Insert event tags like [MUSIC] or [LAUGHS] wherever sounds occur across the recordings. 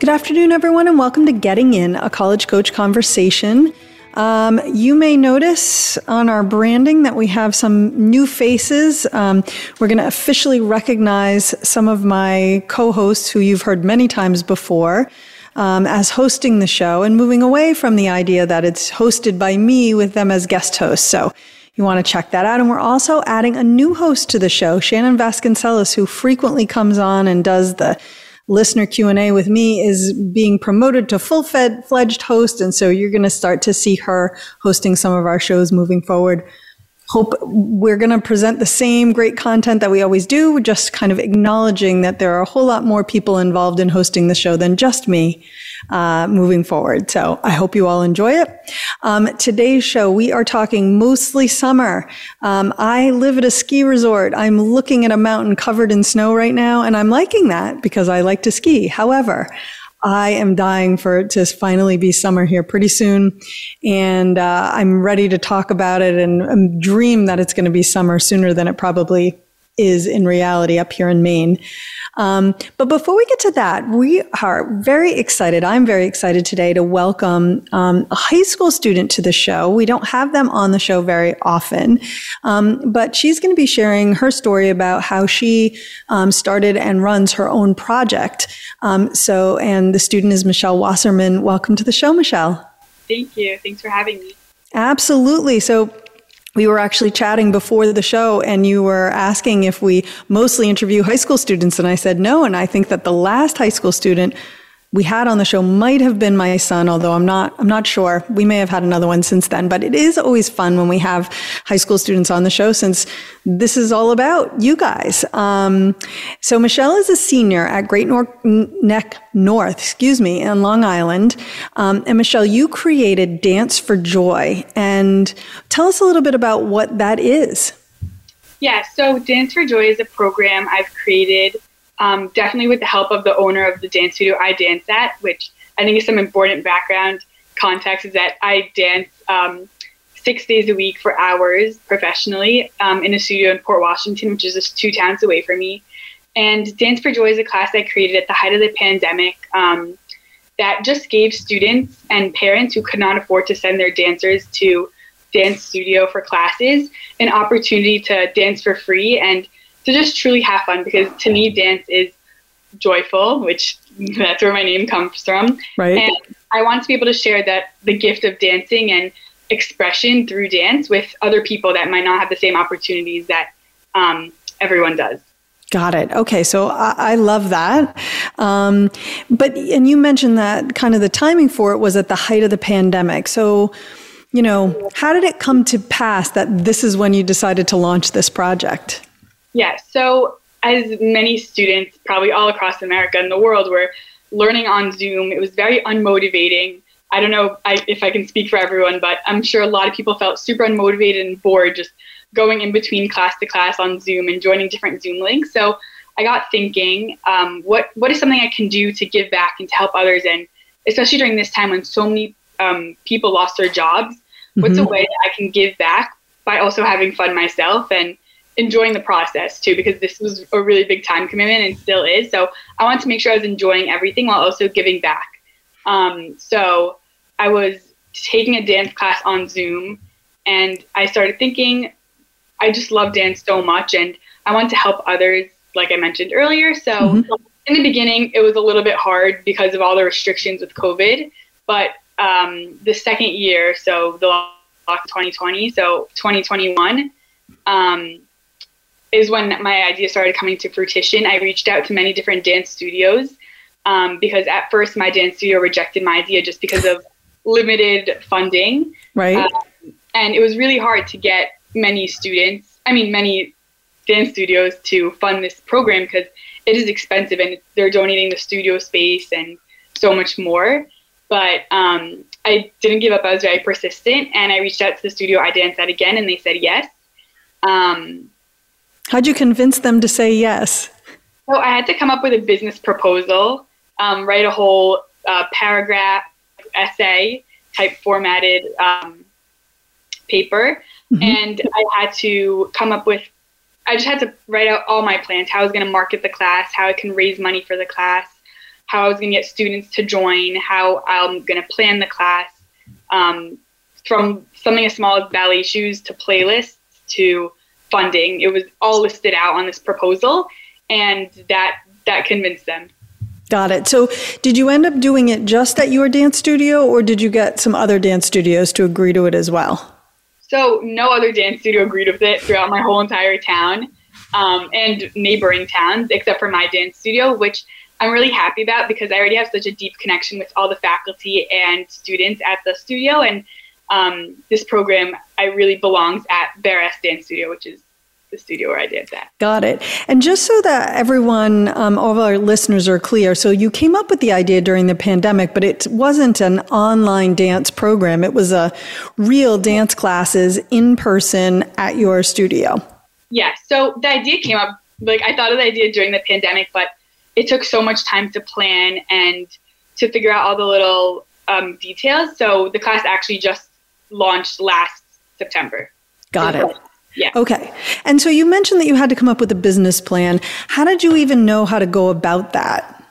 Good afternoon, everyone, and welcome to Getting In, a college coach conversation. Um, you may notice on our branding that we have some new faces. Um, we're going to officially recognize some of my co hosts who you've heard many times before. Um, as hosting the show and moving away from the idea that it's hosted by me with them as guest hosts. So you want to check that out. And we're also adding a new host to the show, Shannon Vasconcelos, who frequently comes on and does the listener Q&A with me is being promoted to full-fledged host. And so you're going to start to see her hosting some of our shows moving forward. Hope we're going to present the same great content that we always do, just kind of acknowledging that there are a whole lot more people involved in hosting the show than just me uh, moving forward. So I hope you all enjoy it. Um, today's show, we are talking mostly summer. Um, I live at a ski resort. I'm looking at a mountain covered in snow right now, and I'm liking that because I like to ski. However, I am dying for it to finally be summer here pretty soon. And uh, I'm ready to talk about it and, and dream that it's going to be summer sooner than it probably is in reality up here in Maine. Um, but before we get to that, we are very excited. I'm very excited today to welcome um, a high school student to the show. We don't have them on the show very often, um, but she's going to be sharing her story about how she um, started and runs her own project. Um, so, and the student is Michelle Wasserman. Welcome to the show, Michelle. Thank you. Thanks for having me. Absolutely. So, we were actually chatting before the show and you were asking if we mostly interview high school students and I said no and I think that the last high school student we had on the show might have been my son, although I'm not, I'm not sure. We may have had another one since then, but it is always fun when we have high school students on the show since this is all about you guys. Um, so Michelle is a senior at Great Nor- Neck North, excuse me, in Long Island. Um, and Michelle, you created Dance for Joy and tell us a little bit about what that is. Yeah, so Dance for Joy is a program I've created um, definitely with the help of the owner of the dance studio I dance at, which I think is some important background context, is that I dance um, six days a week for hours professionally um, in a studio in Port Washington, which is just two towns away from me. And Dance for Joy is a class I created at the height of the pandemic um, that just gave students and parents who could not afford to send their dancers to dance studio for classes an opportunity to dance for free and to just truly have fun because to me dance is joyful which [LAUGHS] that's where my name comes from right and i want to be able to share that the gift of dancing and expression through dance with other people that might not have the same opportunities that um, everyone does Got it. Okay, so I, I love that. Um, but and you mentioned that kind of the timing for it was at the height of the pandemic. So, you know, how did it come to pass that this is when you decided to launch this project? Yeah, so as many students, probably all across America and the world, were learning on Zoom, it was very unmotivating. I don't know if I can speak for everyone, but I'm sure a lot of people felt super unmotivated and bored just going in between class to class on Zoom and joining different Zoom links. So I got thinking, um, what what is something I can do to give back and to help others, and especially during this time when so many um, people lost their jobs, mm-hmm. what's a mm-hmm. way that I can give back by also having fun myself and enjoying the process too because this was a really big time commitment and still is. So I wanted to make sure I was enjoying everything while also giving back. Um, so I was taking a dance class on Zoom and I started thinking I just love dance so much and I want to help others like I mentioned earlier. So mm-hmm. in the beginning it was a little bit hard because of all the restrictions with COVID, but um, the second year, so the 2020, so 2021, um, is when my idea started coming to fruition. I reached out to many different dance studios um, because at first my dance studio rejected my idea just because of limited funding. Right. Um, and it was really hard to get many students, I mean, many dance studios to fund this program because it is expensive and they're donating the studio space and so much more. But um, I didn't give up. I was very persistent, and I reached out to the studio I danced at again, and they said yes. Um, How'd you convince them to say yes? So I had to come up with a business proposal, um, write a whole uh, paragraph essay type formatted um, paper, mm-hmm. and I had to come up with. I just had to write out all my plans: how I was going to market the class, how I can raise money for the class, how I was going to get students to join, how I'm going to plan the class, um, from something as small as ballet shoes to playlists to funding. It was all listed out on this proposal, and that that convinced them. Got it. So, did you end up doing it just at your dance studio, or did you get some other dance studios to agree to it as well? So, no other dance studio agreed with it throughout my whole entire town um, and neighboring towns, except for my dance studio, which I'm really happy about because I already have such a deep connection with all the faculty and students at the studio. And um, this program, I really belongs at Bear S Dance Studio, which is the studio where I did that. Got it. And just so that everyone, um, all of our listeners are clear, so you came up with the idea during the pandemic, but it wasn't an online dance program. It was a real dance classes in person at your studio. Yeah. So the idea came up, like I thought of the idea during the pandemic, but it took so much time to plan and to figure out all the little um, details. So the class actually just launched last September. Got it. Yeah. Okay. And so you mentioned that you had to come up with a business plan. How did you even know how to go about that?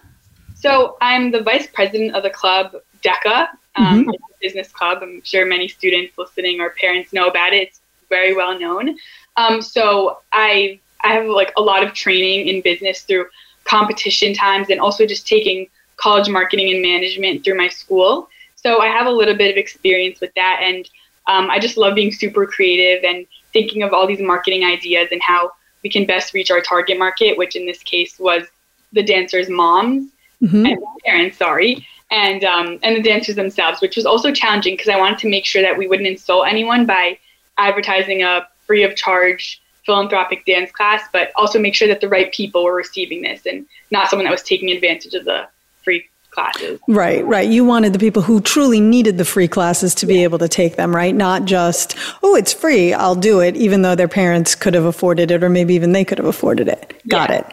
So I'm the vice president of the club, DECA, um, mm-hmm. business club. I'm sure many students listening or parents know about it. It's very well known. Um, so I I have like a lot of training in business through competition times and also just taking college marketing and management through my school. So I have a little bit of experience with that, and um, I just love being super creative and thinking of all these marketing ideas and how we can best reach our target market, which in this case was the dancers' moms mm-hmm. and parents, sorry, and um, and the dancers themselves, which was also challenging because I wanted to make sure that we wouldn't insult anyone by advertising a free of charge philanthropic dance class, but also make sure that the right people were receiving this and not someone that was taking advantage of the free classes. Right, right. You wanted the people who truly needed the free classes to be able to take them, right? Not just, oh, it's free, I'll do it, even though their parents could have afforded it or maybe even they could have afforded it. Got yeah. it.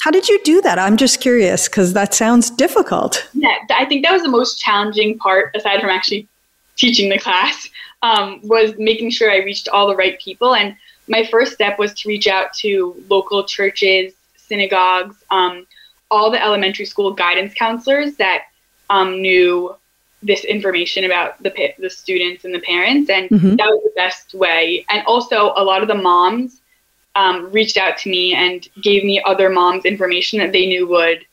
How did you do that? I'm just curious because that sounds difficult. Yeah, I think that was the most challenging part, aside from actually teaching the class, um, was making sure I reached all the right people. And my first step was to reach out to local churches, synagogues, um, all the elementary school guidance counselors that um, knew this information about the the students and the parents, and mm-hmm. that was the best way. And also, a lot of the moms um, reached out to me and gave me other moms information that they knew would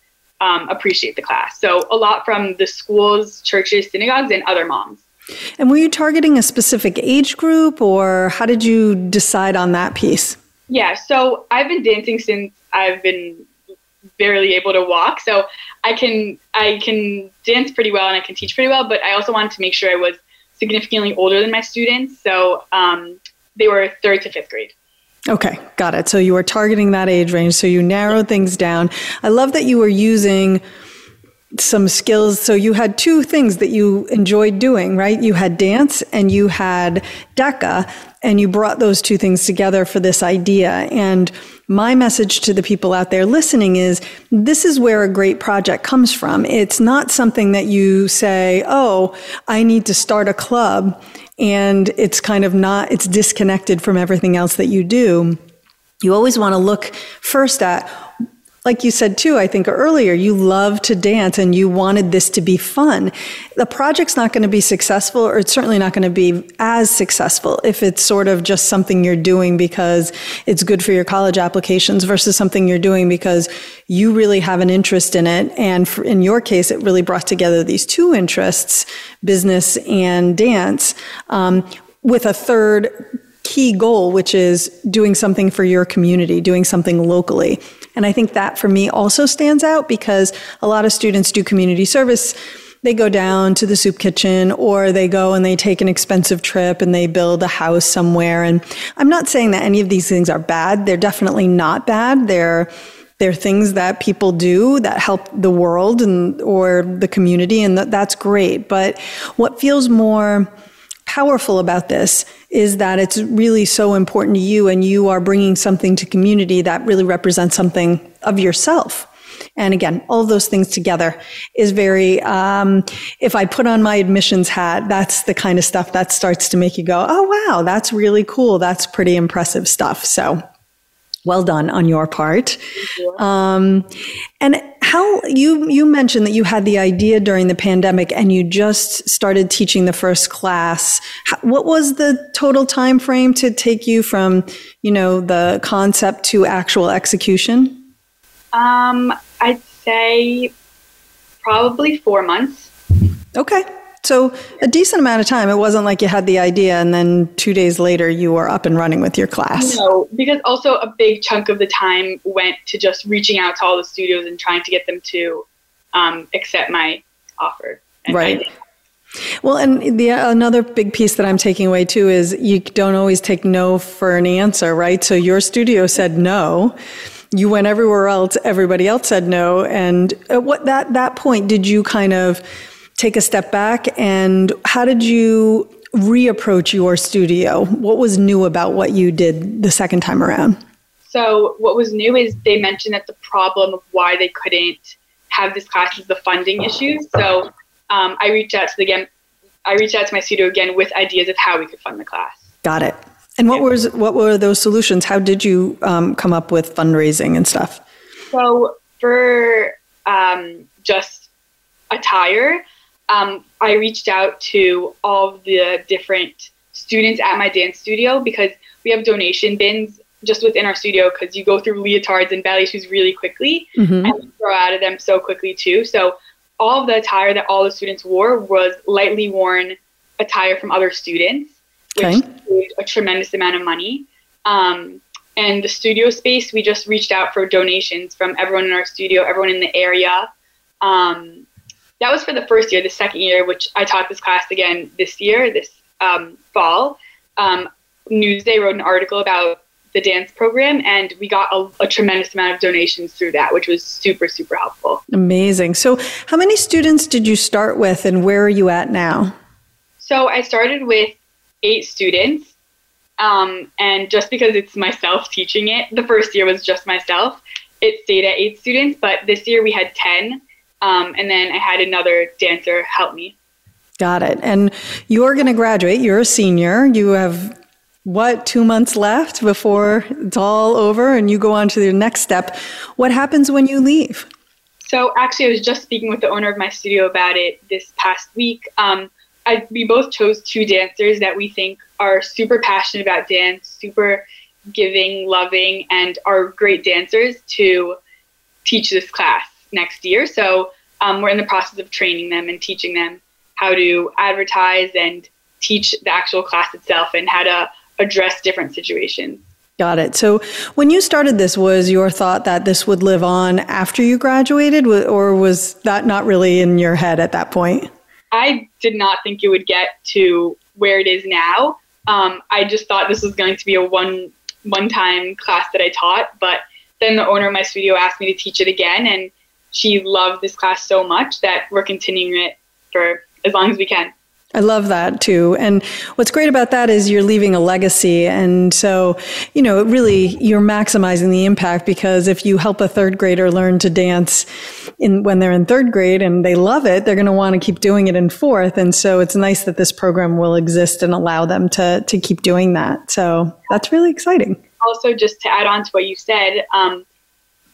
um, appreciate the class. So a lot from the schools, churches, synagogues, and other moms. And were you targeting a specific age group, or how did you decide on that piece? Yeah, so I've been dancing since I've been barely able to walk. So I can I can dance pretty well and I can teach pretty well, but I also wanted to make sure I was significantly older than my students. So um, they were third to fifth grade. Okay, got it. So you were targeting that age range. So you narrowed things down. I love that you were using some skills. So you had two things that you enjoyed doing, right? You had dance and you had DECA, and you brought those two things together for this idea. And my message to the people out there listening is this is where a great project comes from. It's not something that you say, oh, I need to start a club and it's kind of not, it's disconnected from everything else that you do. You always want to look first at like you said too, I think earlier, you love to dance and you wanted this to be fun. The project's not going to be successful, or it's certainly not going to be as successful if it's sort of just something you're doing because it's good for your college applications versus something you're doing because you really have an interest in it. And for, in your case, it really brought together these two interests, business and dance, um, with a third key goal, which is doing something for your community, doing something locally. And I think that for me also stands out because a lot of students do community service. They go down to the soup kitchen or they go and they take an expensive trip and they build a house somewhere. And I'm not saying that any of these things are bad. They're definitely not bad. They're they're things that people do that help the world and or the community and that, that's great but what feels more powerful about this is that it's really so important to you and you are bringing something to community that really represents something of yourself and again, all of those things together is very, um, if I put on my admissions hat, that's the kind of stuff that starts to make you go, oh, wow, that's really cool. That's pretty impressive stuff. So well done on your part. Um, and how you you mentioned that you had the idea during the pandemic and you just started teaching the first class. What was the total time frame to take you from you know the concept to actual execution? Um, I'd say probably four months. Okay. So a decent amount of time. It wasn't like you had the idea and then two days later you were up and running with your class. No, because also a big chunk of the time went to just reaching out to all the studios and trying to get them to um, accept my offer. right. Well, and the another big piece that I'm taking away too is you don't always take no for an answer, right? So your studio said no you went everywhere else everybody else said no and at what that that point did you kind of take a step back and how did you reapproach your studio? What was new about what you did the second time around? So what was new is they mentioned that the problem of why they couldn't have this class is the funding issues. So um, i reached out to the again i reached out to my studio again with ideas of how we could fund the class. Got it. And what was what were those solutions? How did you um, come up with fundraising and stuff? So for um, just attire, um, I reached out to all the different students at my dance studio because we have donation bins just within our studio because you go through leotards and ballet shoes really quickly mm-hmm. and throw out of them so quickly too. So all of the attire that all the students wore was lightly worn attire from other students which okay. a tremendous amount of money. Um, and the studio space, we just reached out for donations from everyone in our studio, everyone in the area. Um, that was for the first year. The second year, which I taught this class again this year, this um, fall, um, Newsday wrote an article about the dance program, and we got a, a, tremendous amount of donations through that, which was super, super helpful. Amazing. So, how many students did you start with, and where are you at now? So, I started with eight students. Um, and just because it's myself teaching it, the first year was just myself. It stayed at eight students, but this year we had 10. Um, and then I had another dancer help me. Got it. And you're going to graduate. You're a senior. You have what, two months left before it's all over and you go on to the next step. What happens when you leave? So, actually, I was just speaking with the owner of my studio about it this past week. Um, I, we both chose two dancers that we think are super passionate about dance, super giving, loving, and are great dancers to teach this class next year. So um, we're in the process of training them and teaching them how to advertise and teach the actual class itself and how to address different situations. Got it. So when you started this, was your thought that this would live on after you graduated, or was that not really in your head at that point? I did not think it would get to where it is now. Um, I just thought this was going to be a one one time class that I taught, but then the owner of my studio asked me to teach it again, and she loved this class so much that we're continuing it for as long as we can. I love that too. And what's great about that is you're leaving a legacy. And so, you know, really you're maximizing the impact because if you help a third grader learn to dance in when they're in third grade and they love it, they're going to want to keep doing it in fourth. And so it's nice that this program will exist and allow them to, to keep doing that. So that's really exciting. Also, just to add on to what you said, um,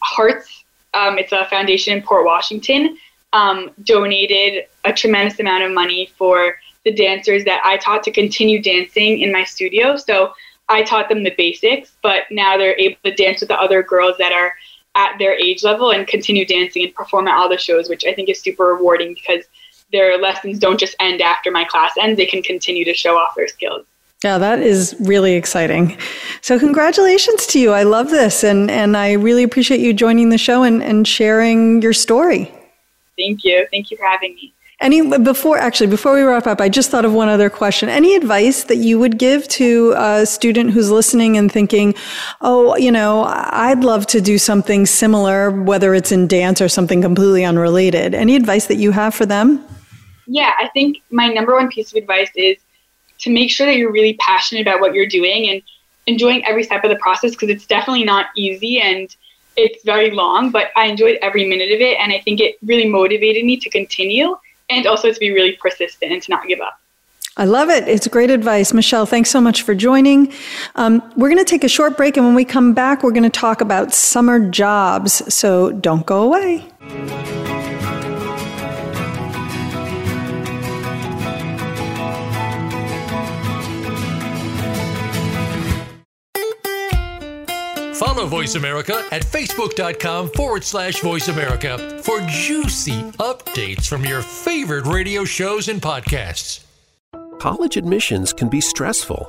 Hearts, um, it's a foundation in Port Washington, um, donated a tremendous amount of money for the dancers that I taught to continue dancing in my studio. So I taught them the basics, but now they're able to dance with the other girls that are at their age level and continue dancing and perform at all the shows, which I think is super rewarding because their lessons don't just end after my class ends, they can continue to show off their skills. Yeah, that is really exciting. So congratulations to you. I love this and, and I really appreciate you joining the show and, and sharing your story. Thank you. Thank you for having me. Any before actually before we wrap up, I just thought of one other question. Any advice that you would give to a student who's listening and thinking, "Oh, you know, I'd love to do something similar, whether it's in dance or something completely unrelated." Any advice that you have for them? Yeah, I think my number one piece of advice is to make sure that you're really passionate about what you're doing and enjoying every step of the process because it's definitely not easy and it's very long, but I enjoyed every minute of it and I think it really motivated me to continue and also to be really persistent and to not give up. I love it. It's great advice. Michelle, thanks so much for joining. Um, we're going to take a short break, and when we come back, we're going to talk about summer jobs. So don't go away. Follow Voice America at facebook.com forward slash voice America for juicy updates from your favorite radio shows and podcasts. College admissions can be stressful,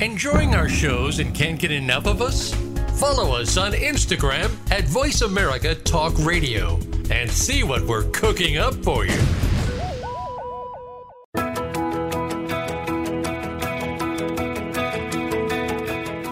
Enjoying our shows and can't get enough of us? Follow us on Instagram at Voice America Talk Radio and see what we're cooking up for you.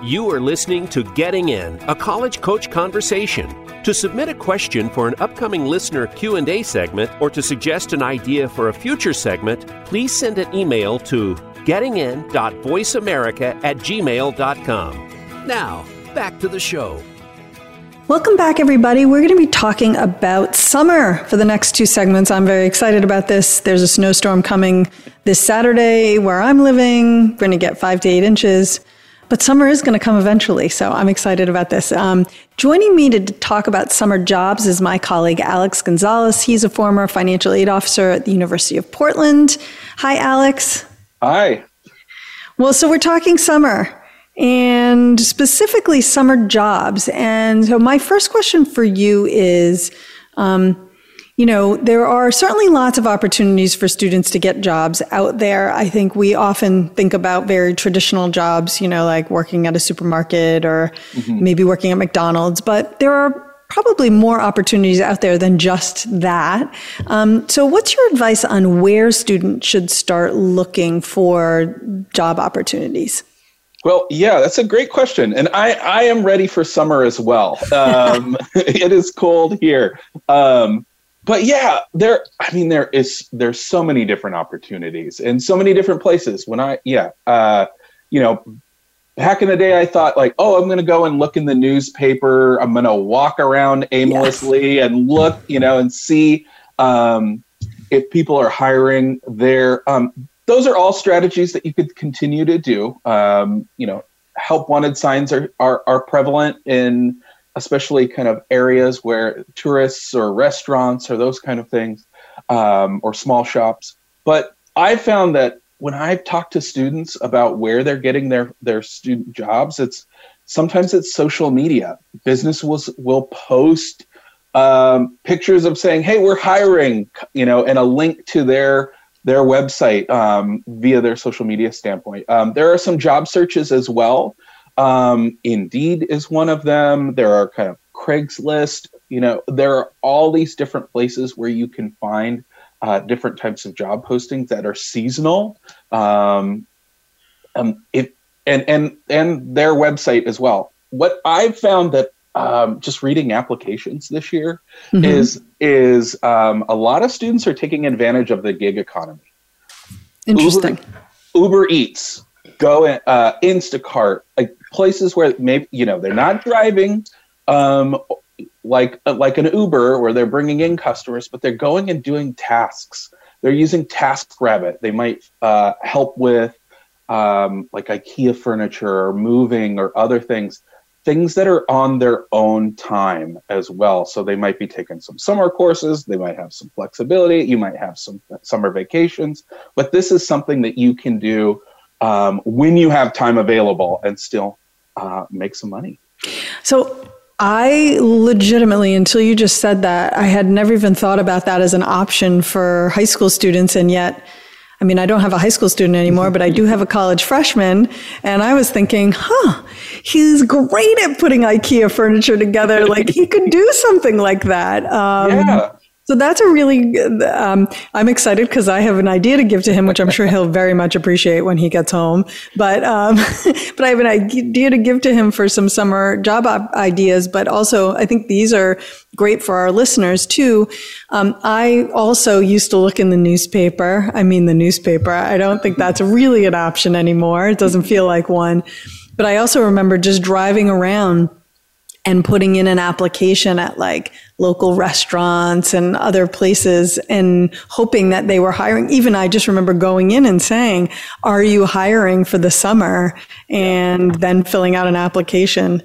You are listening to Getting In, a college coach conversation. To submit a question for an upcoming listener Q&A segment or to suggest an idea for a future segment, please send an email to gettingin.voiceamerica at gmail.com. Now, back to the show. Welcome back, everybody. We're going to be talking about summer for the next two segments. I'm very excited about this. There's a snowstorm coming this Saturday where I'm living. We're going to get five to eight inches. But summer is going to come eventually, so I'm excited about this. Um, joining me to talk about summer jobs is my colleague Alex Gonzalez. He's a former financial aid officer at the University of Portland. Hi, Alex. Hi. Well, so we're talking summer and specifically summer jobs. And so, my first question for you is um, you know, there are certainly lots of opportunities for students to get jobs out there. I think we often think about very traditional jobs, you know, like working at a supermarket or mm-hmm. maybe working at McDonald's, but there are probably more opportunities out there than just that. Um, so, what's your advice on where students should start looking for job opportunities? Well, yeah, that's a great question, and I I am ready for summer as well. Um, [LAUGHS] [LAUGHS] it is cold here, um, but yeah, there. I mean, there is there's so many different opportunities and so many different places. When I yeah, uh, you know, back in the day, I thought like, oh, I'm going to go and look in the newspaper. I'm going to walk around aimlessly yes. and look, you know, and see um, if people are hiring there. Um, those are all strategies that you could continue to do. Um, you know, help wanted signs are, are, are prevalent in especially kind of areas where tourists or restaurants or those kind of things um, or small shops. But I found that when I've talked to students about where they're getting their their student jobs, it's sometimes it's social media. Business will will post um, pictures of saying, "Hey, we're hiring," you know, and a link to their their website um, via their social media standpoint. Um, there are some job searches as well. Um, Indeed is one of them. There are kind of Craigslist. You know, there are all these different places where you can find uh, different types of job postings that are seasonal. Um, um, it, and and and their website as well. What I've found that um, just reading applications this year mm-hmm. is is um, a lot of students are taking advantage of the gig economy. Interesting. Uber, Uber Eats, Go uh, Instacart, like places where maybe you know they're not driving, um, like like an Uber where they're bringing in customers, but they're going and doing tasks. They're using TaskRabbit. They might uh, help with um, like IKEA furniture or moving or other things things that are on their own time as well. So they might be taking some summer courses, they might have some flexibility, you might have some summer vacations, but this is something that you can do um, when you have time available and still uh, make some money. So I legitimately, until you just said that, I had never even thought about that as an option for high school students, and yet I mean, I don't have a high school student anymore, but I do have a college freshman. And I was thinking, huh, he's great at putting IKEA furniture together. Like he could do something like that. Um, yeah. So that's a really, um, I'm excited because I have an idea to give to him, which I'm sure he'll very much appreciate when he gets home. But, um, [LAUGHS] but I have an idea to give to him for some summer job ideas. But also, I think these are great for our listeners too. Um, I also used to look in the newspaper. I mean, the newspaper. I don't think that's really an option anymore. It doesn't feel like one. But I also remember just driving around and putting in an application at like local restaurants and other places and hoping that they were hiring. Even I just remember going in and saying, are you hiring for the summer? And then filling out an application.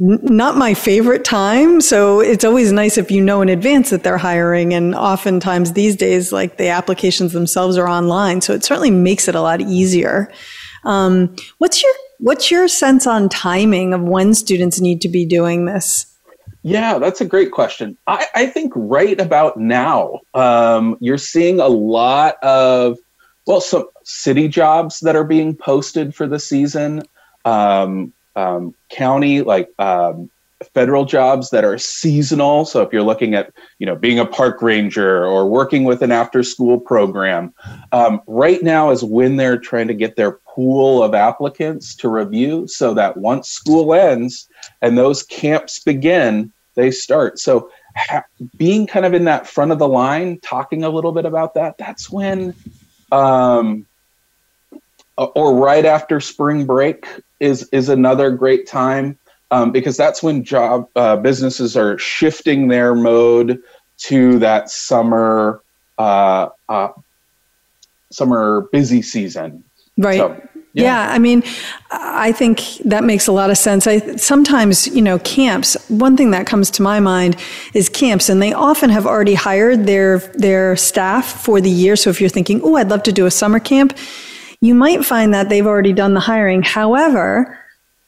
N- not my favorite time. So it's always nice if you know in advance that they're hiring. And oftentimes these days, like the applications themselves are online. So it certainly makes it a lot easier. Um, what's your What's your sense on timing of when students need to be doing this? Yeah, that's a great question. I, I think right about now, um, you're seeing a lot of, well, some city jobs that are being posted for the season, um, um, county, like um, federal jobs that are seasonal. So if you're looking at, you know, being a park ranger or working with an after school program, um, right now is when they're trying to get their pool of applicants to review so that once school ends and those camps begin, they start. So ha- being kind of in that front of the line, talking a little bit about that, that's when, um, or right after spring break is is another great time um, because that's when job uh, businesses are shifting their mode to that summer uh, uh, summer busy season. Right. So, yeah. yeah. I mean, I think that makes a lot of sense. I sometimes, you know, camps. One thing that comes to my mind is camps, and they often have already hired their their staff for the year. So if you're thinking, "Oh, I'd love to do a summer camp," you might find that they've already done the hiring. However,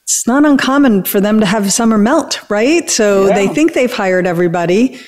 it's not uncommon for them to have summer melt, right? So yeah. they think they've hired everybody.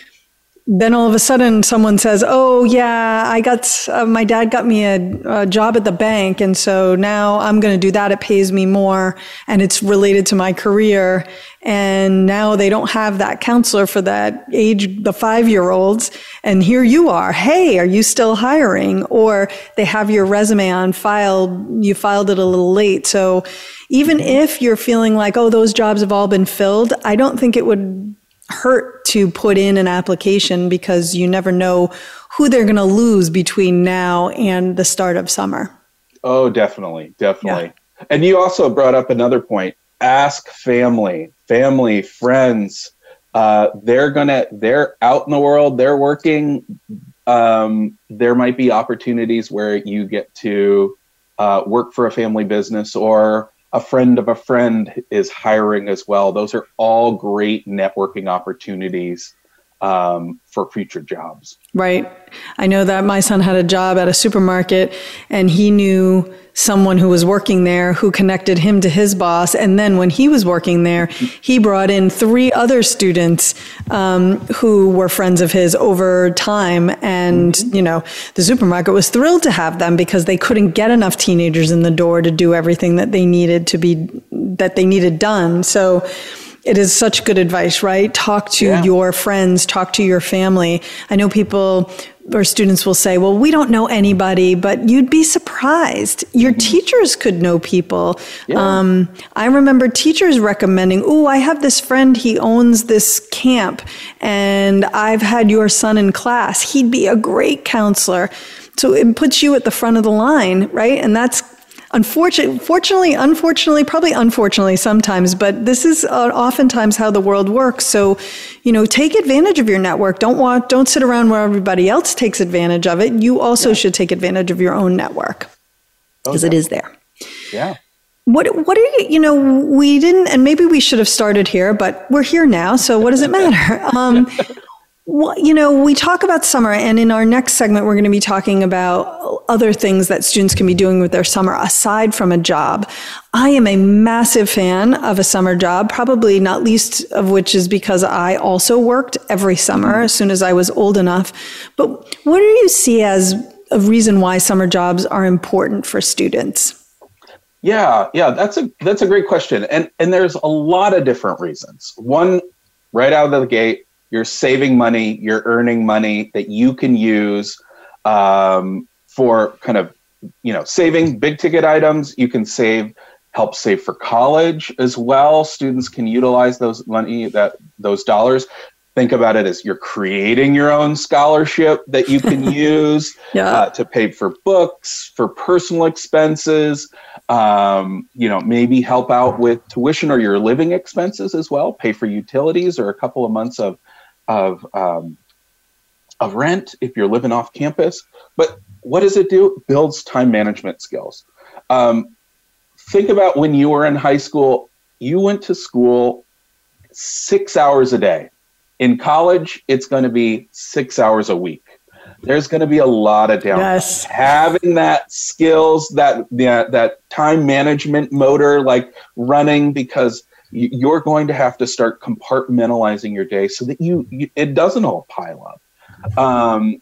Then all of a sudden, someone says, "Oh yeah, I got uh, my dad got me a, a, job at the bank, and so now I'm going to do that. It pays me more, and it's related to my career." And now they don't have that counselor for that age, the five year olds. And here you are. Hey, are you still hiring? Or they have your resume on file. You filed it a little late. So even if you're feeling like, oh, those jobs have all been filled, I don't think it would hurt to put in an application because you never know who they're going to lose between now and the start of summer. Oh, definitely. Definitely. Yeah. And you also brought up another point ask family, family, friends. Uh, they're gonna, they're out in the world, they're working. Um, there might be opportunities where you get to uh, work for a family business or a friend of a friend is hiring as well. Those are all great networking opportunities um, for future jobs. Right. I know that my son had a job at a supermarket and he knew someone who was working there who connected him to his boss. And then when he was working there, he brought in three other students um, who were friends of his over time. And, you know, the supermarket was thrilled to have them because they couldn't get enough teenagers in the door to do everything that they needed to be, that they needed done. So, it is such good advice, right? Talk to yeah. your friends, talk to your family. I know people or students will say, well, we don't know anybody, but you'd be surprised. Your mm-hmm. teachers could know people. Yeah. Um, I remember teachers recommending, oh, I have this friend, he owns this camp, and I've had your son in class. He'd be a great counselor. So it puts you at the front of the line, right? And that's Unfortunately, fortunately, unfortunately, probably unfortunately sometimes, but this is uh, oftentimes how the world works. So, you know, take advantage of your network. Don't want, don't sit around where everybody else takes advantage of it. You also yeah. should take advantage of your own network because okay. it is there. Yeah. What what are you? You know, we didn't, and maybe we should have started here, but we're here now. So what does it [LAUGHS] matter? Um, well, you know, we talk about summer, and in our next segment, we're going to be talking about other things that students can be doing with their summer aside from a job. I am a massive fan of a summer job, probably not least of which is because I also worked every summer as soon as I was old enough. But what do you see as a reason why summer jobs are important for students? Yeah, yeah, that's a that's a great question, and and there's a lot of different reasons. One, right out of the gate, you're saving money, you're earning money that you can use um, for kind of, you know, saving big ticket items. You can save, help save for college as well. Students can utilize those money that those dollars. Think about it as you're creating your own scholarship that you can [LAUGHS] use yeah. uh, to pay for books, for personal expenses, um, you know, maybe help out with tuition or your living expenses as well, pay for utilities or a couple of months of of um, of rent if you're living off campus. But what does it do? It builds time management skills. Um, think about when you were in high school. You went to school six hours a day. In college, it's going to be six hours a week. There's going to be a lot of downtime. Yes. Having that skills, that that that time management motor, like running, because you're going to have to start compartmentalizing your day so that you, you it doesn't all pile up. Um,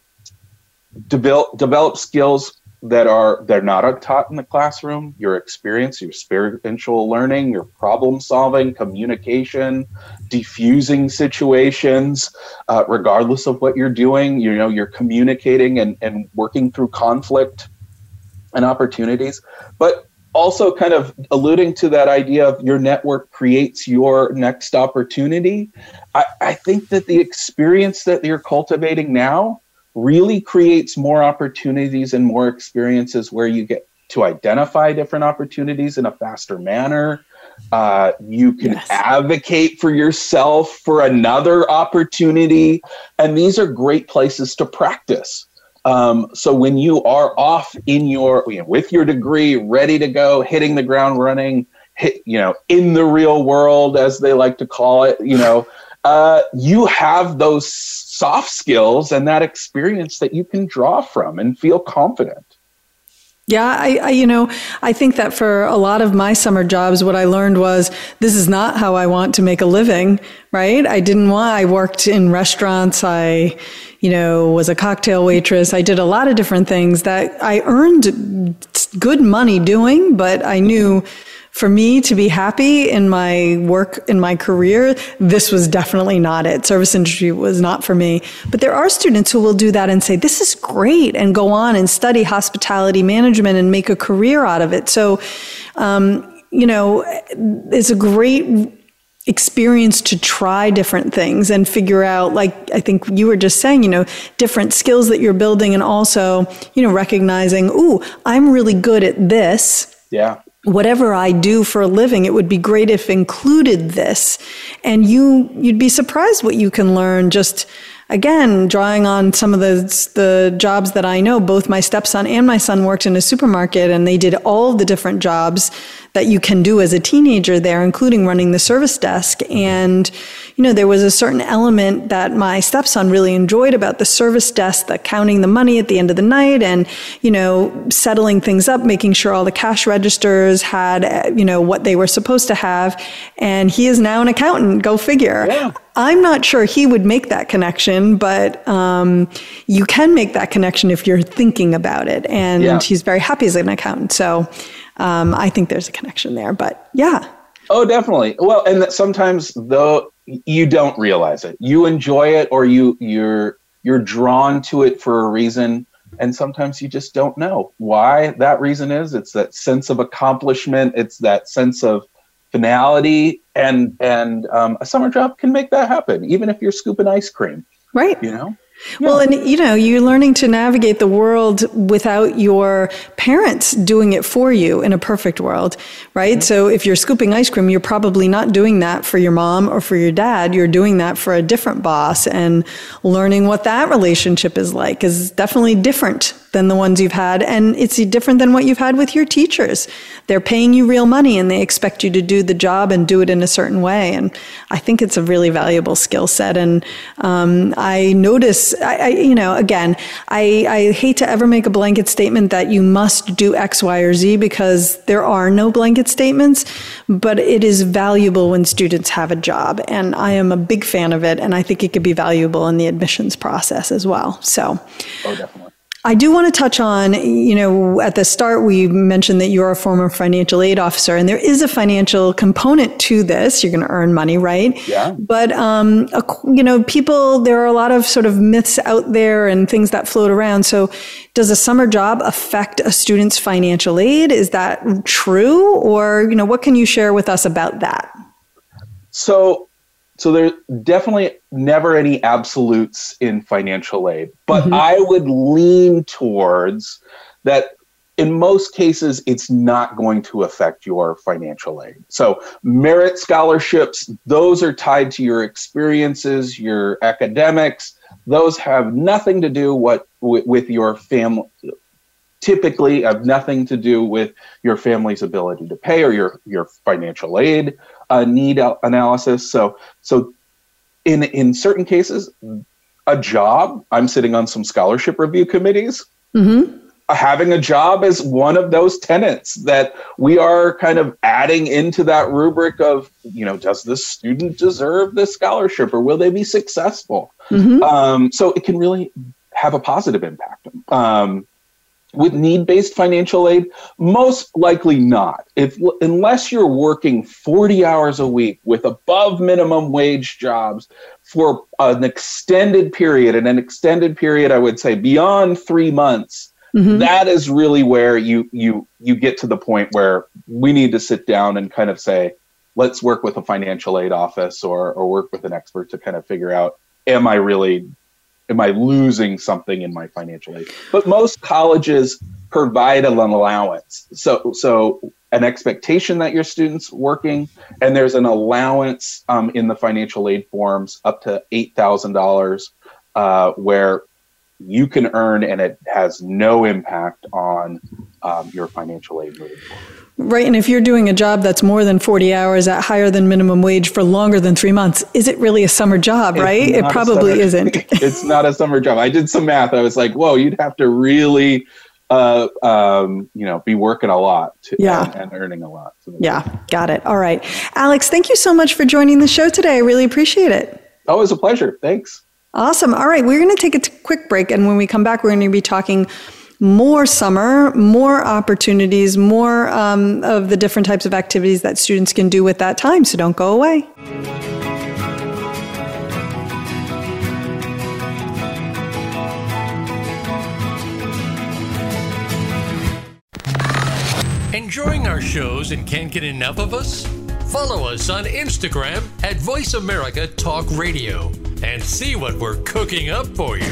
develop develop skills that are they're not taught in the classroom. Your experience, your experiential learning, your problem solving, communication, diffusing situations, uh, regardless of what you're doing. You know, you're communicating and and working through conflict and opportunities. But also kind of alluding to that idea of your network creates your next opportunity. I, I, think that the experience that you're cultivating now really creates more opportunities and more experiences where you get to identify different opportunities in a faster manner. Uh, you can yes. advocate for yourself for another opportunity. And these are great places to practice. Um, so when you are off in your you know, with your degree, ready to go, hitting the ground running, hit, you know, in the real world as they like to call it, you know, uh, you have those soft skills and that experience that you can draw from and feel confident. Yeah, I, I, you know, I think that for a lot of my summer jobs, what I learned was this is not how I want to make a living, right? I didn't want, I worked in restaurants. I, you know, was a cocktail waitress. I did a lot of different things that I earned good money doing, but I knew for me to be happy in my work, in my career, this was definitely not it. Service industry was not for me. But there are students who will do that and say, this is great, and go on and study hospitality management and make a career out of it. So, um, you know, it's a great experience to try different things and figure out like i think you were just saying you know different skills that you're building and also you know recognizing ooh i'm really good at this yeah whatever I do for a living, it would be great if included this. And you, you'd be surprised what you can learn just again, drawing on some of the, the jobs that I know, both my stepson and my son worked in a supermarket and they did all the different jobs that you can do as a teenager there, including running the service desk. Mm-hmm. And, you know, there was a certain element that my stepson really enjoyed about the service desk, the counting the money at the end of the night and, you know, settling things up, making sure all the cash registers had, eh, you know, what they were supposed to have. And he is now an accountant. Go figure. Yeah. I'm not sure he would make that connection, but um, you can make that connection if you're thinking about it. And yeah. he's very happy as an accountant. So um, I think there's a connection there. But yeah. Oh, definitely. Well, and sometimes though you don't realize it, you enjoy it, or you you're you're drawn to it for a reason and sometimes you just don't know why that reason is it's that sense of accomplishment it's that sense of finality and and um, a summer job can make that happen even if you're scooping ice cream right you know yeah. Well, and you know, you're learning to navigate the world without your parents doing it for you in a perfect world, right? Mm-hmm. So if you're scooping ice cream, you're probably not doing that for your mom or for your dad. You're doing that for a different boss and learning what that relationship is like is definitely different than the ones you've had. And it's different than what you've had with your teachers. They're paying you real money and they expect you to do the job and do it in a certain way. And I think it's a really valuable skill set. And um, I notice, I, I, you know, again, I, I hate to ever make a blanket statement that you must do X, Y, or Z because there are no blanket statements, but it is valuable when students have a job. And I am a big fan of it. And I think it could be valuable in the admissions process as well. So, oh, definitely. I do want to touch on, you know, at the start, we mentioned that you're a former financial aid officer, and there is a financial component to this. You're going to earn money, right? Yeah. But, um, you know, people, there are a lot of sort of myths out there and things that float around. So, does a summer job affect a student's financial aid? Is that true? Or, you know, what can you share with us about that? So, so there's definitely never any absolutes in financial aid, but mm-hmm. I would lean towards that in most cases, it's not going to affect your financial aid. So, merit scholarships, those are tied to your experiences, your academics. Those have nothing to do what with, with your family. Typically, have nothing to do with your family's ability to pay or your your financial aid uh, need analysis. So, so in in certain cases, a job. I'm sitting on some scholarship review committees. Mm-hmm. Having a job is one of those tenets that we are kind of adding into that rubric of, you know, does this student deserve this scholarship or will they be successful? Mm-hmm. Um, so it can really have a positive impact. Um, with need-based financial aid most likely not if unless you're working 40 hours a week with above minimum wage jobs for an extended period and an extended period i would say beyond 3 months mm-hmm. that is really where you you you get to the point where we need to sit down and kind of say let's work with a financial aid office or or work with an expert to kind of figure out am i really am I losing something in my financial aid? But most colleges provide an allowance. So, so an expectation that your student's working, and there's an allowance um, in the financial aid forms up to eight thousand uh, dollars, where you can earn, and it has no impact on um, your financial aid moving forward. Right. And if you're doing a job that's more than 40 hours at higher than minimum wage for longer than three months, is it really a summer job, right? It probably summer, [LAUGHS] isn't. it's not a summer job. I did some math. I was like, whoa, you'd have to really, uh, um, you know, be working a lot to, yeah. and, and earning a lot. Yeah. Got it. All right. Alex, thank you so much for joining the show today. I really appreciate it. Always a pleasure. Thanks. Awesome. All right. We're going to take a t- quick break. And when we come back, we're going to be talking more summer, more opportunities, more um, of the different types of activities that students can do with that time. So don't go away. Enjoying our shows and can't get enough of us? Follow us on Instagram at Voice America Talk Radio and see what we're cooking up for you.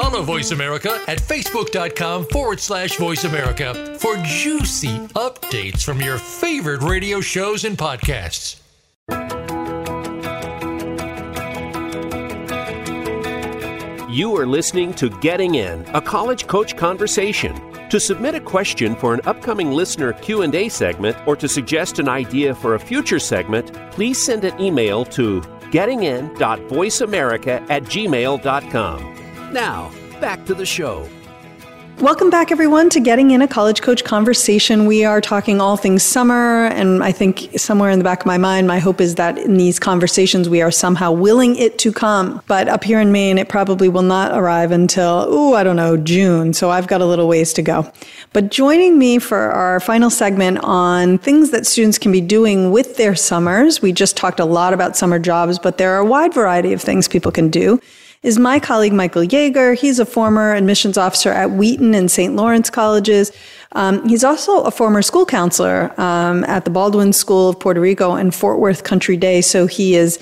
Follow Voice America at facebook.com forward slash voice America for juicy updates from your favorite radio shows and podcasts. You are listening to Getting In, a college coach conversation. To submit a question for an upcoming listener Q&A segment or to suggest an idea for a future segment, please send an email to gettingin.voiceamerica at gmail.com. Now, back to the show. Welcome back, everyone, to Getting in a College Coach Conversation. We are talking all things summer, and I think somewhere in the back of my mind, my hope is that in these conversations, we are somehow willing it to come. But up here in Maine, it probably will not arrive until, oh, I don't know, June. So I've got a little ways to go. But joining me for our final segment on things that students can be doing with their summers, we just talked a lot about summer jobs, but there are a wide variety of things people can do is my colleague Michael Yeager. He's a former admissions officer at Wheaton and St. Lawrence colleges. Um, he's also a former school counselor um, at the Baldwin School of Puerto Rico and Fort Worth Country Day. So he has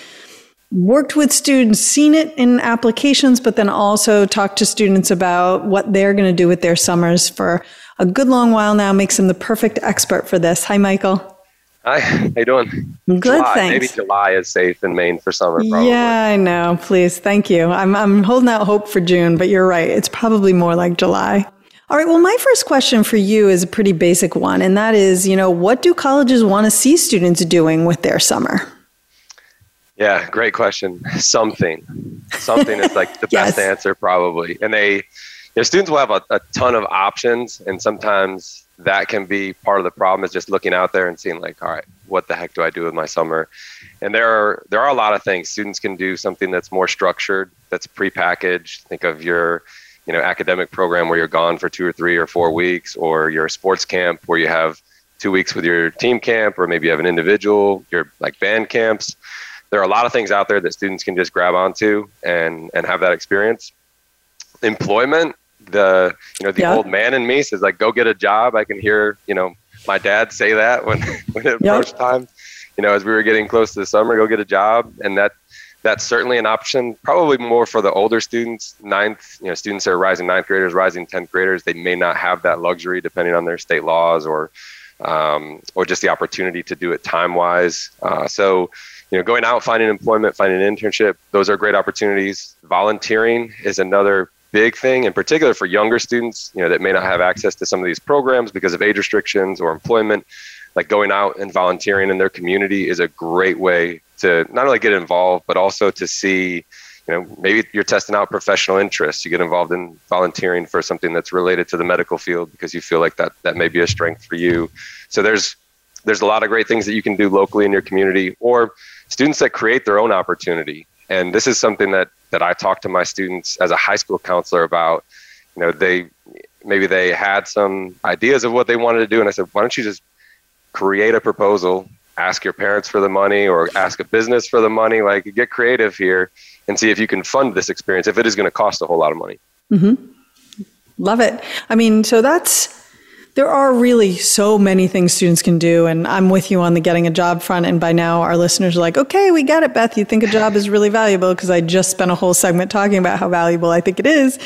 worked with students, seen it in applications, but then also talked to students about what they're going to do with their summers for a good long while now. Makes him the perfect expert for this. Hi, Michael. Hi, how you doing? Good, July. thanks. Maybe July is safe in Maine for summer. Probably. Yeah, I know. Please, thank you. I'm I'm holding out hope for June, but you're right. It's probably more like July. All right. Well, my first question for you is a pretty basic one, and that is, you know, what do colleges want to see students doing with their summer? Yeah, great question. Something, something is like the [LAUGHS] Yes. best answer probably. And they, you know, students will have a, a ton of options, and sometimes that can be part of the problem is just looking out there and seeing like, all right, what the heck do I do with my summer? And there are there are a lot of things students can do. Something that's more structured, that's prepackaged. Think of your you know academic program where you're gone for two or three or four weeks, or your sports camp where you have two weeks with your team camp, or maybe you have an individual, your like band camps. There are a lot of things out there that students can just grab onto and and have that experience. Employment, the you know the Yeah. old man in me says like go get a job. I can hear you know my dad say that when [LAUGHS] when it Yep. approached time. You know, as we were getting close to the summer, go get a job, and that that's certainly an option. Probably more for the older students, ninth, you know, students that are rising ninth graders, rising tenth graders. They may not have that luxury, depending on their state laws or um, or just the opportunity to do it time wise. Uh, so, you know, going out, finding employment, finding an internship, those are great opportunities. Volunteering is another big thing, in particular for younger students, you know, that may not have access to some of these programs because of age restrictions or employment. Like going out and volunteering in their community is a great way to not only get involved, but also to see you know maybe you're testing out professional interests you get involved in volunteering for something that's related to the medical field because you feel like that that may be a strength for you so there's there's a lot of great things that you can do locally in your community or students that create their own opportunity and this is something that that I talk to my students as a high school counselor about. You know they maybe they had some ideas of what they wanted to do and I said why don't you just create a proposal? Ask your parents for the money or ask a business for the money. Like get creative here and see if you can fund this experience if it is going to cost a whole lot of money. Mm-hmm. Love it. I mean, so that's there are really so many things students can do, and I'm with you on the getting a job front. And by now, our listeners are like, "Okay, we got it, Beth. You think a job is really valuable?" Because I just spent a whole segment talking about how valuable I think it is.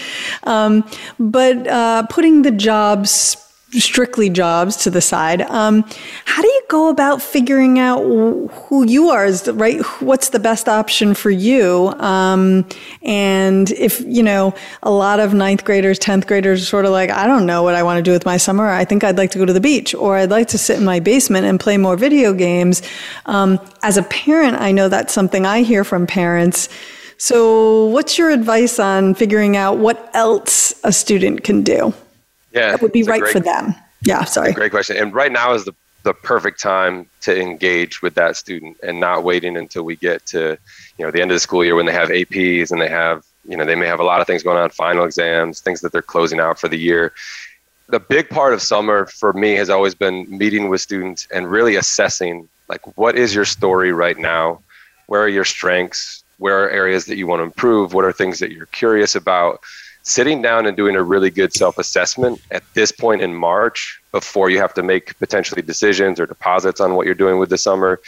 Um, but uh, putting the jobs strictly jobs to the side. Um, how do you go about figuring out who you are? Is the, right? What's the best option for you? Um, and if you know, a lot of ninth graders, tenth graders, are sort of like, I don't know what I want to do with my summer. I think I'd like to go to the beach, or I'd like to sit in my basement and play more video games. Um, as a parent, I know that's something I hear from parents. So, what's your advice on figuring out what else a student can do? Yeah, that would be right great- for them. Yeah, sorry. Great question. And right now is the the perfect time to engage with that student and not waiting until we get to you know the end of the school year when they have APs and they have you know they may have a lot of things going on final exams things that they're closing out for the year the big part of summer for me has always been meeting with students and really assessing like what is your story right now where are your strengths where are areas that you want to improve? What are things that you're curious about? Sitting down and doing a really good self assessment at this point in March before you have to make potentially decisions or deposits on what you're doing with the summer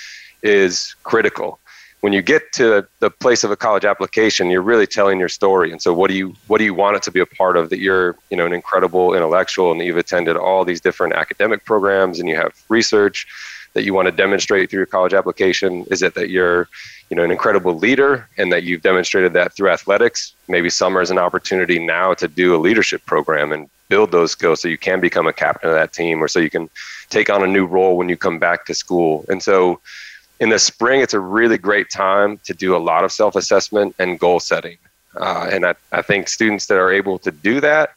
is critical when you get to the place of a college application, you're really telling your story. And so, what do you what do you want it to be a part of? That you're you know an incredible intellectual, and you've attended all these different academic programs, and you have research that you want to demonstrate through your college application. Is it that you're you know an incredible leader, and that you've demonstrated that through athletics? Maybe summer is an opportunity now to do a leadership program and build those skills so you can become a captain of that team, or so you can take on a new role when you come back to school. And so in the spring, it's a really great time to do a lot of self assessment and goal setting. Uh, and I, I think students that are able to do that,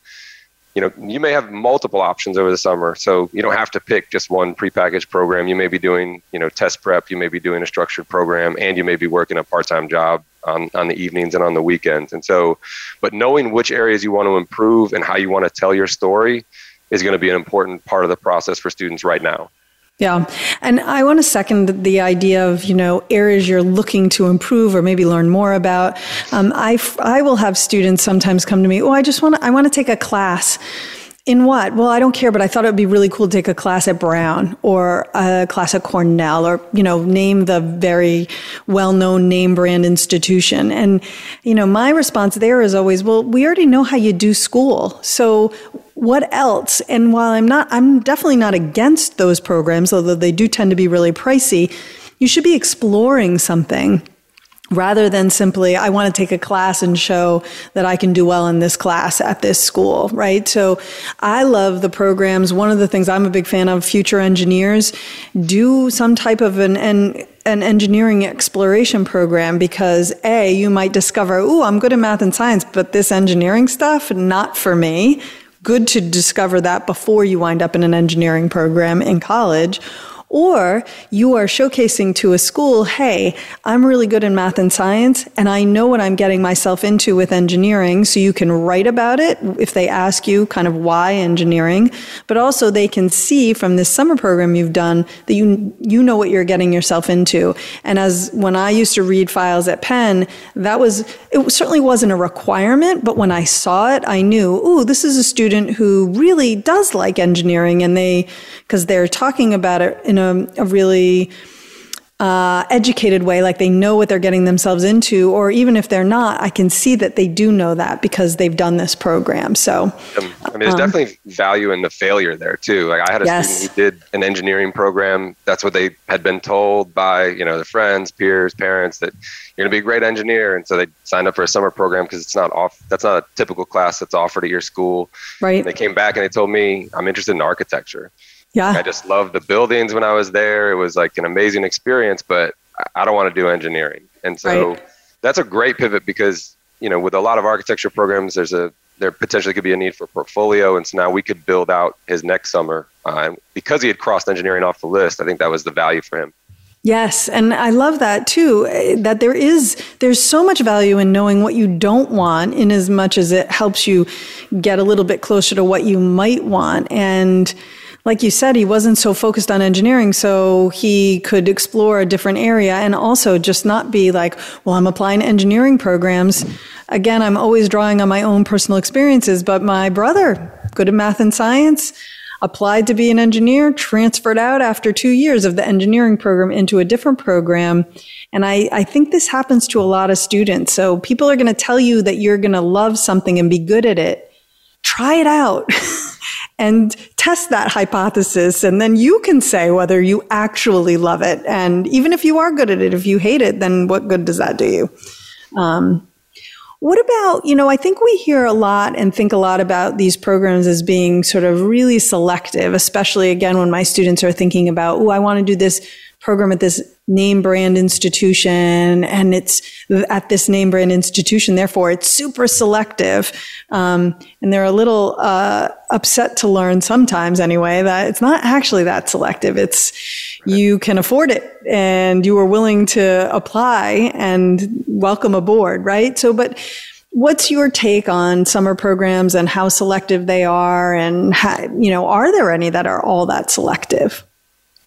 you know, you may have multiple options over the summer. So you don't have to pick just one prepackaged program. You may be doing, you know, test prep, you may be doing a structured program, and you may be working a part time job on, on the evenings and on the weekends. And so, but knowing which areas you want to improve and how you want to tell your story is going to be an important part of the process for students right now. Yeah. And I want to second the idea of, you know, areas you're looking to improve or maybe learn more about. Um, I, I will have students sometimes come to me, oh, I just want to, I want to take a class in what? Well, I don't care, but I thought it would be really cool to take a class at Brown or a class at Cornell or, you know, name the very well known name brand institution. And, you know, my response there is always, well, we already know how you do school. So what else? And while I'm not, I'm definitely not against those programs, although they do tend to be really pricey, you should be exploring something rather than simply, I want to take a class and show that I can do well in this class at this school, right? So I love the programs. One of the things I'm a big fan of, future engineers, do some type of an, an an engineering exploration program because A, you might discover, oh, I'm good at math and science, but this engineering stuff, not for me. Good to discover that before you wind up in an engineering program in college or you are showcasing to a school, hey, I'm really good in math and science, and I know what I'm getting myself into with engineering. So you can write about it if they ask you kind of why engineering, but also they can see from this summer program you've done that you, you know what you're getting yourself into. And as when I used to read files at Penn, that was, it certainly wasn't a requirement, but when I saw it, I knew, ooh, this is a student who really does like engineering and they, because they're talking about it in a a, a really uh, educated way, like they know what they're getting themselves into, or even if they're not, I can see that they do know that because they've done this program. So, um, I mean, there's um, definitely value in the failure there too. Like I had a yes. student who did an engineering program. That's what they had been told by you know their friends, peers, parents that you're going to be a great engineer, and so they signed up for a summer program because it's not off. That's not a typical class that's offered at your school. Right. And they came back and they told me I'm interested in architecture. Yeah. I just loved the buildings when I was there. It was like an amazing experience, but I don't want to do engineering. And so right. that's a great pivot because, you know, with a lot of architecture programs, there's a there potentially could be a need for portfolio. And so now we could build out his next summer. Uh, because he had crossed engineering off the list, I think that was the value for him. Yes, and I love that too. Eh, that there is there's so much value in knowing what you don't want, in as much as it helps you get a little bit closer to what you might want. And like you said, he wasn't so focused on engineering, so he could explore a different area and also just not be like, well, I'm applying engineering programs. Again, I'm always drawing on my own personal experiences, but my brother, good at math and science, applied to be an engineer, transferred out after two years of the engineering program into a different program. And I, I think this happens to a lot of students. So people are going to tell you that you're going to love something and be good at it. Try it out. [LAUGHS] and test that hypothesis. And then you can say whether you actually love it. And even if you are good at it, if you hate it, then what good does that do you? Um, what about, you know, I think we hear a lot and think a lot about these programs as being sort of really selective, especially again when my students are thinking about, oh, I want to do this program at this name brand institution and it's at this name brand institution. Therefore, it's super selective. Um, and they're a little uh, upset to learn sometimes, anyway, that it's not actually that selective. It's you can afford it and you are willing to apply and welcome aboard, right? So, but what's your take on summer programs and how selective they are and how, you know are there any that are all that selective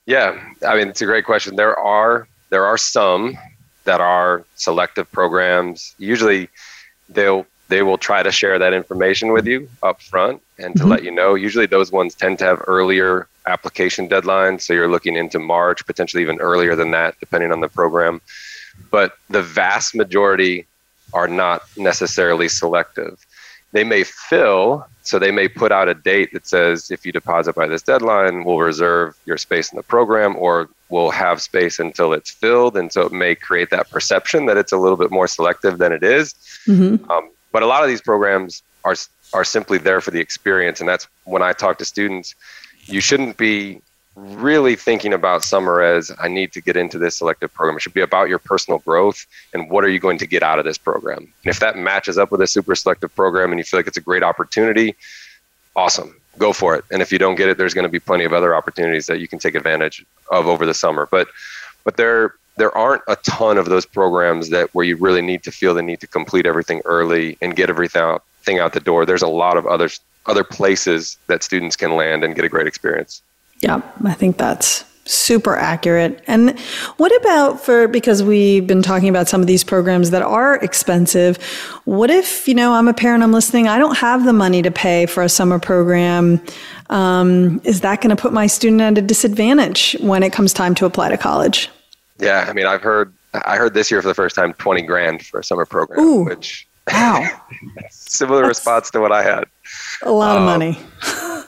yeah, I mean it's a great question. There are there are some that are selective programs, usually they'll they will try to share that information with you up front and to mm-hmm. let you know. Usually those ones tend to have earlier application deadlines, so you're looking into March, potentially even earlier than that, depending on the program. But the vast majority are not necessarily selective. They may fill, so they may put out a date that says if you deposit by this deadline, we'll reserve your space in the program, or we'll have space until it's filled. And so it may create that perception that it's a little bit more selective than it is. Mm-hmm. Um, but a lot of these programs are are simply there for the experience, and that's when I talk to students. You shouldn't be really thinking about summer as I need to get into this selective program. It should be about your personal growth and what are you going to get out of this program. And if that matches up with a super selective program and you feel like it's a great opportunity, awesome, go for it. And if you don't get it, there's going to be plenty of other opportunities that you can take advantage of over the summer. But but there there aren't a ton of those programs that where you really need to feel the need to complete everything early and get everything out, thing out the door. There's a lot of other other places that students can land and get a great experience. Yeah, I think that's super accurate. And what about for because we've been talking about some of these programs that are expensive, what if, you know, I'm a parent, I'm listening, I don't have the money to pay for a summer program. Um, is that going to put my student at a disadvantage when it comes time to apply to college? Yeah, I mean, I've heard I heard this year for the first time 20 grand for a summer program, Ooh, which wow. [LAUGHS] similar That's response to what I had. A lot um, of money.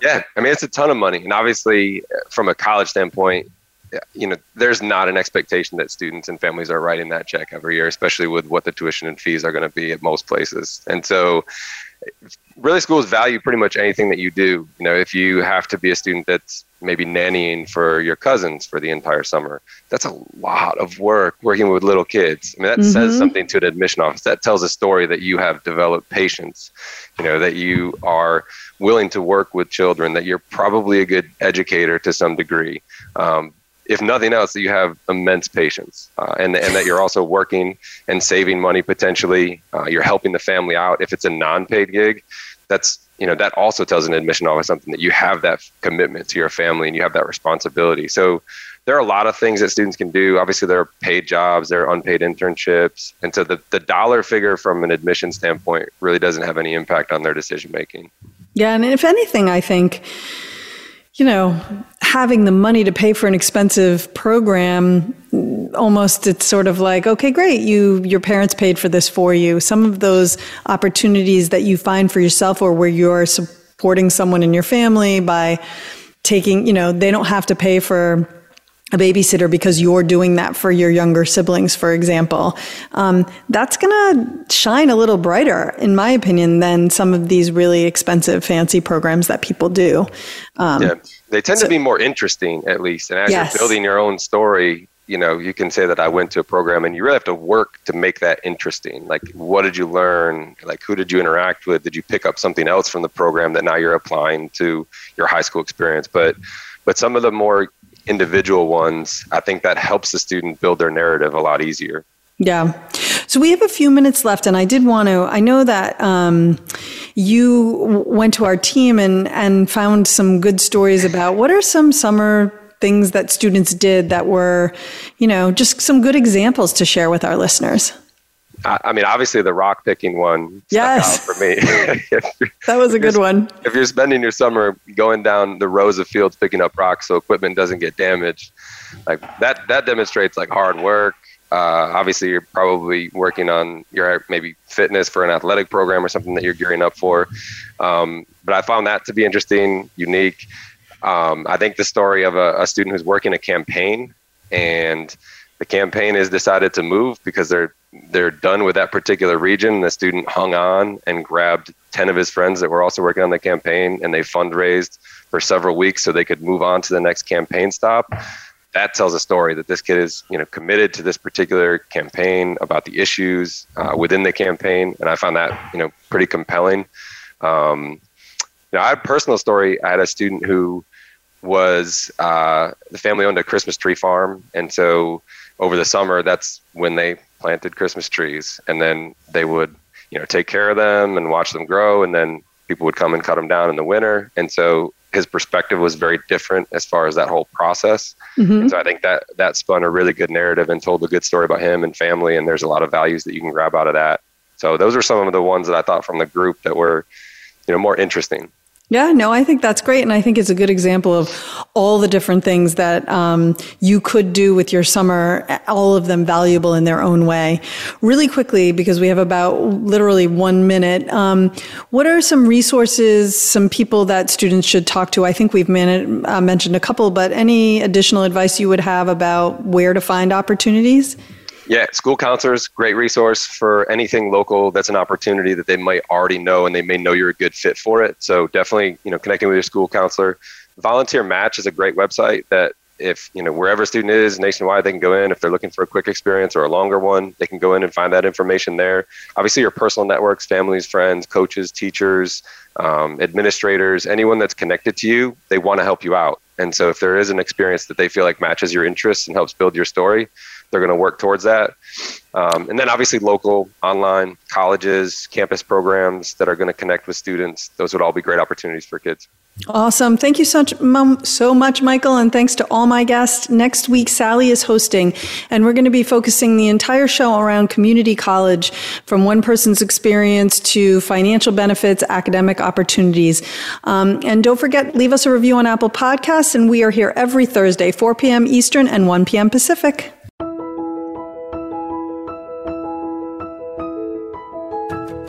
yeah, I mean, it's a ton of money. And obviously, from a college standpoint, you know, there's not an expectation that students and families are writing that check every year, especially with what the tuition and fees are going to be at most places. And so, really, schools value pretty much anything that you do. You know, if you have to be a student that's maybe nannying for your cousins for the entire summer. That's a lot of work working with little kids. I mean, that mm-hmm. says something to an admission office. That tells a story that you have developed patience, you know, that you are willing to work with children, that you're probably a good educator to some degree. Um, if nothing else, that you have immense patience, uh, and and that you're also working and saving money potentially. Uh, you're helping the family out. If it's a non-paid gig, that's you know that also tells an admission office something that you have that commitment to your family and you have that responsibility. So there are a lot of things that students can do. Obviously there are paid jobs there are unpaid internships. And so the, the dollar figure from an admission standpoint really doesn't have any impact on their decision making yeah and if anything i think you know, having the money to pay for an expensive program, almost it's sort of like, okay, great, you your parents paid for this for you. Some of those opportunities that you find for yourself or where you're supporting someone in your family by taking, you know, they don't have to pay for a babysitter because you're doing that for your younger siblings, for example, um, that's going to shine a little brighter, in my opinion, than some of these really expensive, fancy programs that people do. Um, yeah, they tend so, to be more interesting, at least. And as yes. you're building your own story, you know, you can say that I went to a program, and you really have to work to make that interesting. Like, what did you learn? Like, who did you interact with? Did you pick up something else from the program that now you're applying to your high school experience? But but some of the more individual ones, I think that helps the student build their narrative a lot easier. Yeah. So we have a few minutes left, and I did want to. I know that um, you went to our team and and found some good stories about what are some summer things that students did that were, you know, just some good examples to share with our listeners. I mean, obviously the rock picking one yes. for me. [LAUGHS] that was a good one. If you're spending your summer going down the rows of fields picking up rocks so equipment doesn't get damaged, like that that demonstrates like hard work. Uh, obviously, you're probably working on your maybe fitness for an athletic program or something that you're gearing up for. Um, but I found that to be interesting, unique. Um, I think the story of a, a student who's working a campaign and the campaign has decided to move because they're they're done with that particular region. The student hung on and grabbed 10 of his friends that were also working on the campaign, and they fundraised for several weeks so they could move on to the next campaign stop. That tells a story that this kid is, you know, committed to this particular campaign about the issues uh, within the campaign, and I found that, you know, pretty compelling. Um, I had a personal story. I had a student who was uh, the family owned a Christmas tree farm, and so over the summer, that's when they planted Christmas trees, and then they would, you know, take care of them and watch them grow, and then people would come and cut them down in the winter. And so his perspective was very different as far as that whole process. Mm-hmm. so I think that that spun a really good narrative and told a good story about him and family. And there's a lot of values that you can grab out of that. So those are some of the ones that I thought from the group that were, you know, more interesting. Yeah, no, I think that's great. And I think it's a good example of all the different things that um, you could do with your summer, all of them valuable in their own way. Really quickly, because we have about literally one minute, um, what are some resources, some people that students should talk to? I think we've uh, mentioned a couple, but any additional advice you would have about where to find opportunities? Yeah, school counselors, great resource for anything local that's an opportunity that they might already know and they may know you're a good fit for it. So definitely, you know, connecting with your school counselor. Volunteer Match is a great website that if, you know, wherever a student is nationwide, they can go in. If they're looking for a quick experience or a longer one, they can go in and find that information there. Obviously, your personal networks, families, friends, coaches, teachers, um, administrators, anyone that's connected to you, they want to help you out. And so if there is an experience that they feel like matches your interests and helps build your story, they're going to work towards that. Um, and then obviously local, online, colleges, campus programs that are going to connect with students. Those would all be great opportunities for kids. Awesome. Thank you so, so much, Michael. And thanks to all my guests. Next week, Sally is hosting, and we're going to be focusing the entire show around community college from one person's experience to financial benefits, academic opportunities. Um, and don't forget, leave us a review on Apple Podcasts. And we are here every Thursday, 4 p.m. Eastern and 1 p.m. Pacific.